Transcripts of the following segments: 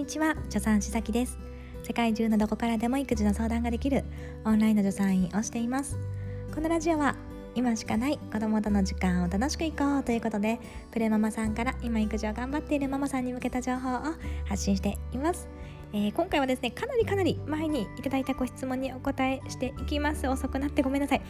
にちは助産師崎です。世界中のどこからでも育児の相談ができるオンラインの助産院をしています。このラジオは今しかない子供との時間を楽しくいこうということでプレママさんから今育児を頑張っているママさんに向けた情報を発信しています。えー、今回はですねかなりかなり前にいただいたご質問にお答えしていきます。遅くなってごめんなさい。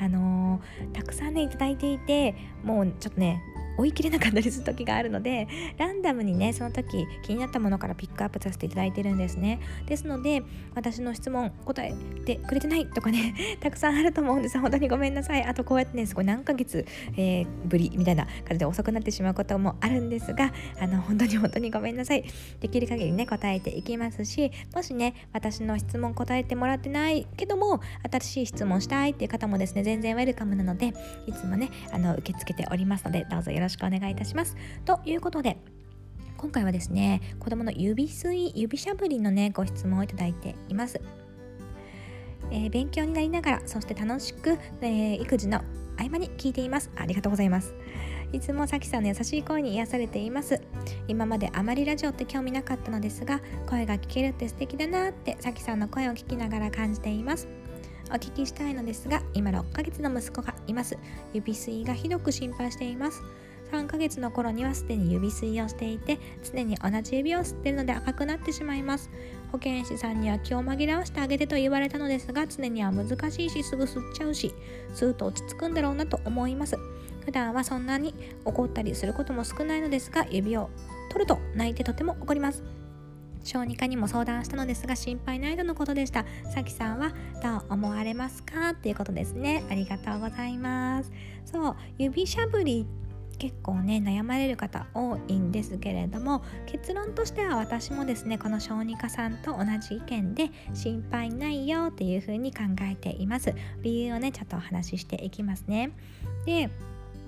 あのー、たくさんねいただいていてもうちょっとね追い切れなかったりする時があるのでランダムにねその時気になったものからピックアップさせていただいてるんですね。ですので私の質問答えてくれてないとかね たくさんあると思うんです。本当にごめんなさい。あとこうやってねすごい何ヶ月、えー、ぶりみたいな感じで遅くなってしまうこともあるんですがあの本当に本当にごめんなさい。できる限りね答えていきますしもしね私の質問答えてもらってないけども新しい質問したいっていう方もですね全然ウェルカムなのでいつもねあの受け付けておりますのでどうぞよろしくお願いします。ろしくお願いいたします。ということで今回はですね子供の指吸い指しゃぶりのねご質問をいただいています。えー、勉強になりながらそして楽しく、えー、育児の合間に聞いています。ありがとうございます。いつもさきさんの優しい声に癒されています。今まであまりラジオって興味なかったのですが声が聞けるって素敵だなってさきさんの声を聞きながら感じています。お聞きしたいのですが今6ヶ月の息子がいます。指吸いがひどく心配しています。3ヶ月の頃にはすでに指吸いをしていて常に同じ指を吸ってるので赤くなってしまいます。保健師さんには気を紛らわしてあげてと言われたのですが常には難しいしすぐ吸っちゃうし吸うと落ち着くんだろうなと思います。普段はそんなに怒ったりすることも少ないのですが指を取ると泣いてとても怒ります。小児科にも相談したのですが心配ないとのことでした。さきさんはどう思われますか？っていうことですね。ありがとうございます。そう指しゃぶり結構ね悩まれる方多いんですけれども結論としては私もですねこの小児科さんと同じ意見で心配ないよっていうふうに考えています。理由をねちょっとお話ししていきますね。で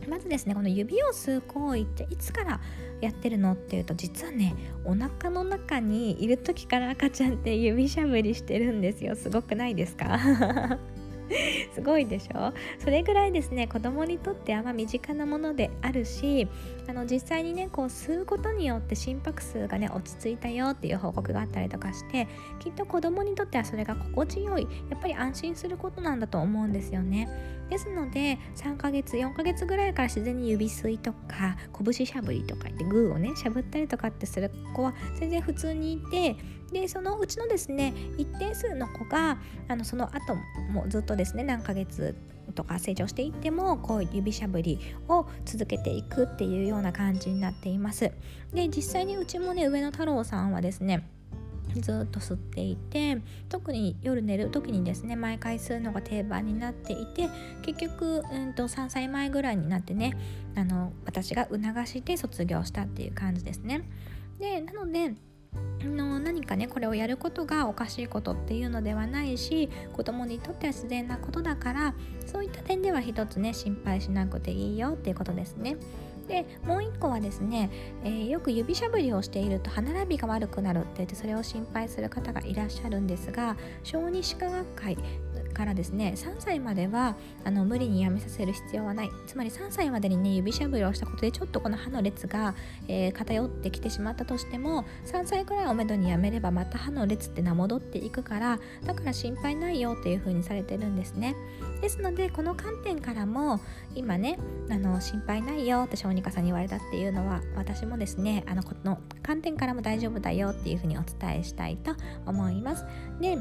まずですねこの指を吸う行為っていつからやってるのっていうと実はねお腹の中にいる時から赤ちゃんって指しゃぶりしてるんですよ。すごくないですか？すごいでしょ？それぐらいですね子供にとってあま身近なものであるしあの実際にねこう吸うことによって心拍数がね落ち着いたよっていう報告があったりとかしてきっと子供にとってはそれが心地よいやっぱり安心することなんだと思うんですよね。ですので3ヶ月4ヶ月ぐらいから自然に指吸いとか拳しゃぶりとかってグーをねしゃぶったりとかってする子は全然普通にいてでそのうちのですね一定数の子があのその後もずっとですね何ヶ月とか成長していってもこう指しゃぶりを続けていくっていうような感じになっています。で実際にうちもね上野太郎さんはですねずっと吸っていて特に夜寝る時にですね毎回吸うのが定番になっていて結局、うんと、3歳前ぐらいになってねあの私が促して卒業したっていう感じですね。でなのでの何かねこれをやることがおかしいことっていうのではないし子供にとっては自然なことだからそういった点では一つね心配しなくていいよっていうことですね。でもう1個はですね、えー、よく指しゃぶりをしていると歯並びが悪くなるって言ってそれを心配する方がいらっしゃるんですが小児歯科学会からですね3歳まではあの無理にやめさせる必要はない。つまり3歳までにね指しゃぶりをしたことでちょっとこの歯の列が、えー、偏ってきてしまったとしても3歳くらいをめどにやめればまた歯の列って名戻っていくからだから心配ないよっていう風にされてるんですね。ですのでこの観点からも今ねあの心配ないよって小児科さんに言われたっていうのは私もですねあのこの観点からも大丈夫だよっていう風にお伝えしたいと思います。で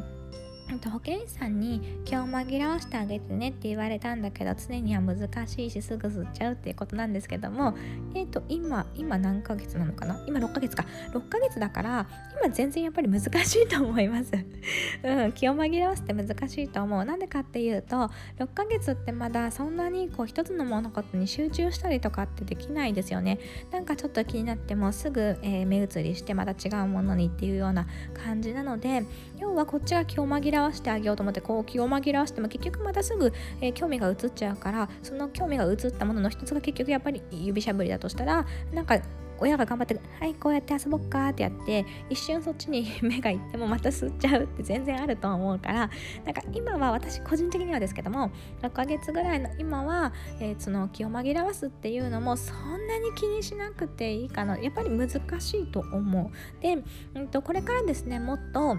保健師さんに気を紛らわしてあげてねって言われたんだけど常には難しいしすぐ吸っちゃうっていうことなんですけどもえっ、ー、と今今何ヶ月なのかな？今6ヶ月か。6ヶ月だから今全然やっぱり難しいと思います。うん気を紛らわせて難しいと思う。なんでかっていうと6ヶ月ってまだそんなにこう一つの物事に集中したりとかってできないですよね。なんかちょっと気になってもすぐ、えー、目移りしてまた違うものにっていうような感じなので要はこっちが気を紛らわしてあげようと思ってこう気を紛らわしても結局またすぐ、えー、興味が移っちゃうからその興味が移ったものの一つが結局やっぱり指しゃぶりだとしたらなんか親が頑張って「はいこうやって遊ぼっか」ってやって一瞬そっちに 目がいってもまた吸っちゃうって全然あると思うからなんか今は私個人的にはですけども6ヶ月ぐらいの今は、えー、その気を紛らわすっていうのもそんなに気にしなくていいかなやっぱり難しいと思う。で、うんと、これからですねもっと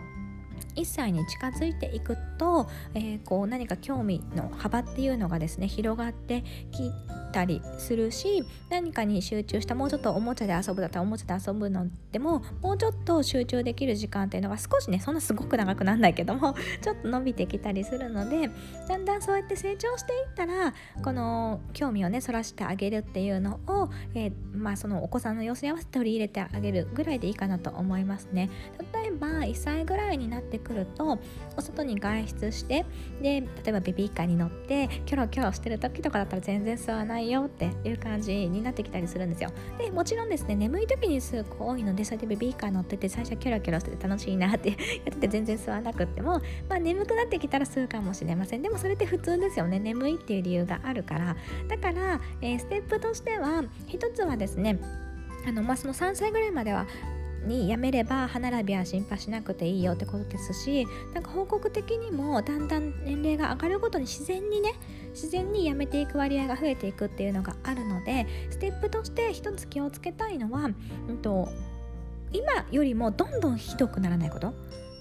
1歳に近づいていくと、えー、こう何か興味の幅っていうのがですね広がってきたりするし何かに集中したもうちょっとおもちゃで遊ぶだったらおもちゃで遊ぶのでももうちょっと集中できる時間っていうのが少しねそんなすごく長くなんないけども ちょっと伸びてきたりするのでだんだんそうやって成長していったらこの興味をねそらしてあげるっていうのを、えー、まあそのお子さんの様子に合わせて取り入れてあげるぐらいでいいかなと思いますね。例えば1歳ぐらいになってくるとお外に外出してで例えばベビーカーに乗ってキョロキョロしてる時とかだったら全然吸わないよっていう感じになってきたりするんですよ。でもちろんですね眠い時に吸う子多いのでそうやってベビーカー乗ってて最初キョロキョロしてて楽しいなって やってて全然吸わなくってもまあ眠くなってきたら吸うかもしれません。でもそれって普通ですよね。眠いっていう理由があるから。だから、えー、ステップとしては一つはですねあのまあ、その3歳ぐらいまではにやめれば歯並びは心配しなくていいよってことですしなんか報告的にもだんだん年齢が上がるごとに自然にね自然にやめていく割合が増えていくっていうのがあるのでステップとして一つ気をつけたいのは、うんと今よりもどんどんひどくならないこと。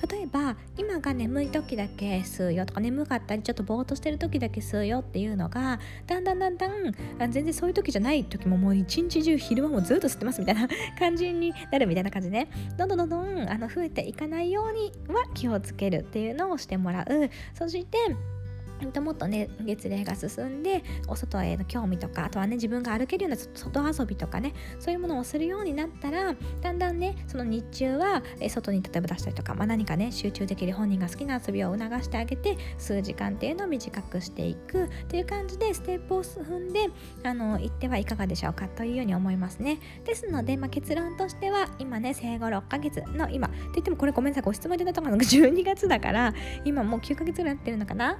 例えば今が眠い時だけ吸うよとか眠かったりちょっとぼーっとしてる時だけ吸うよっていうのがだんだんだんだん全然そういう時じゃない時ももう一日中昼間もずっと吸ってますみたいな感じになるみたいな感じ、ね、どんどんどんどんあの増えていかないようには気をつけるっていうのをしてもらう。そしてもっとね月齢が進んでお外への興味とかあとはね自分が歩けるような外遊びとかねそういうものをするようになったらだんだんねその日中は外に例えば出したりとか、まあ、何かね集中できる本人が好きな遊びを促してあげて数時間っていうのを短くしていくという感じでステップを踏んであの行ってはいかがでしょうかというように思いますね。ですので、まあ、結論としては今ね生後6ヶ月の今って言ってもこれごめんなさいご質問いただいたのが 12月だから今もう9ヶ月ぐらいなってるのかな？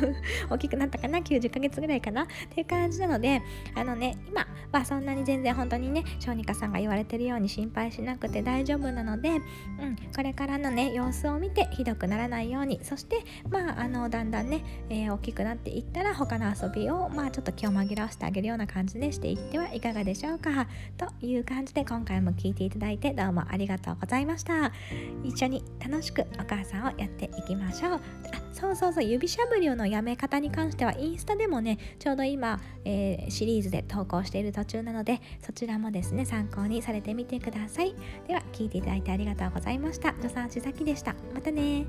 大きくなったかな？90ヶ月ぐらいかな？っていう感じなのであのね今はそんなに全然本当にね小児科さんが言われてるように心配しなくて大丈夫なので、うん、これからのね様子を見てひどくならないようにそしてまああのだんだんね、えー、大きくなっていったら他の遊びをまあちょっと気を紛らわせてあげるような感じでしていってはいかがでしょうか？という感じで今回も聞いていただいてどうもありがとうございました。一緒に楽しくお母さんをやっていきましょう。あそうそうそう指しゃぶりのやめ方に関してはインスタでもねちょうど今、えー、シリーズで投稿している途中なのでそちらもですね参考にされてみてください。では聞いていただいてありがとうございました。助産師崎でした。またね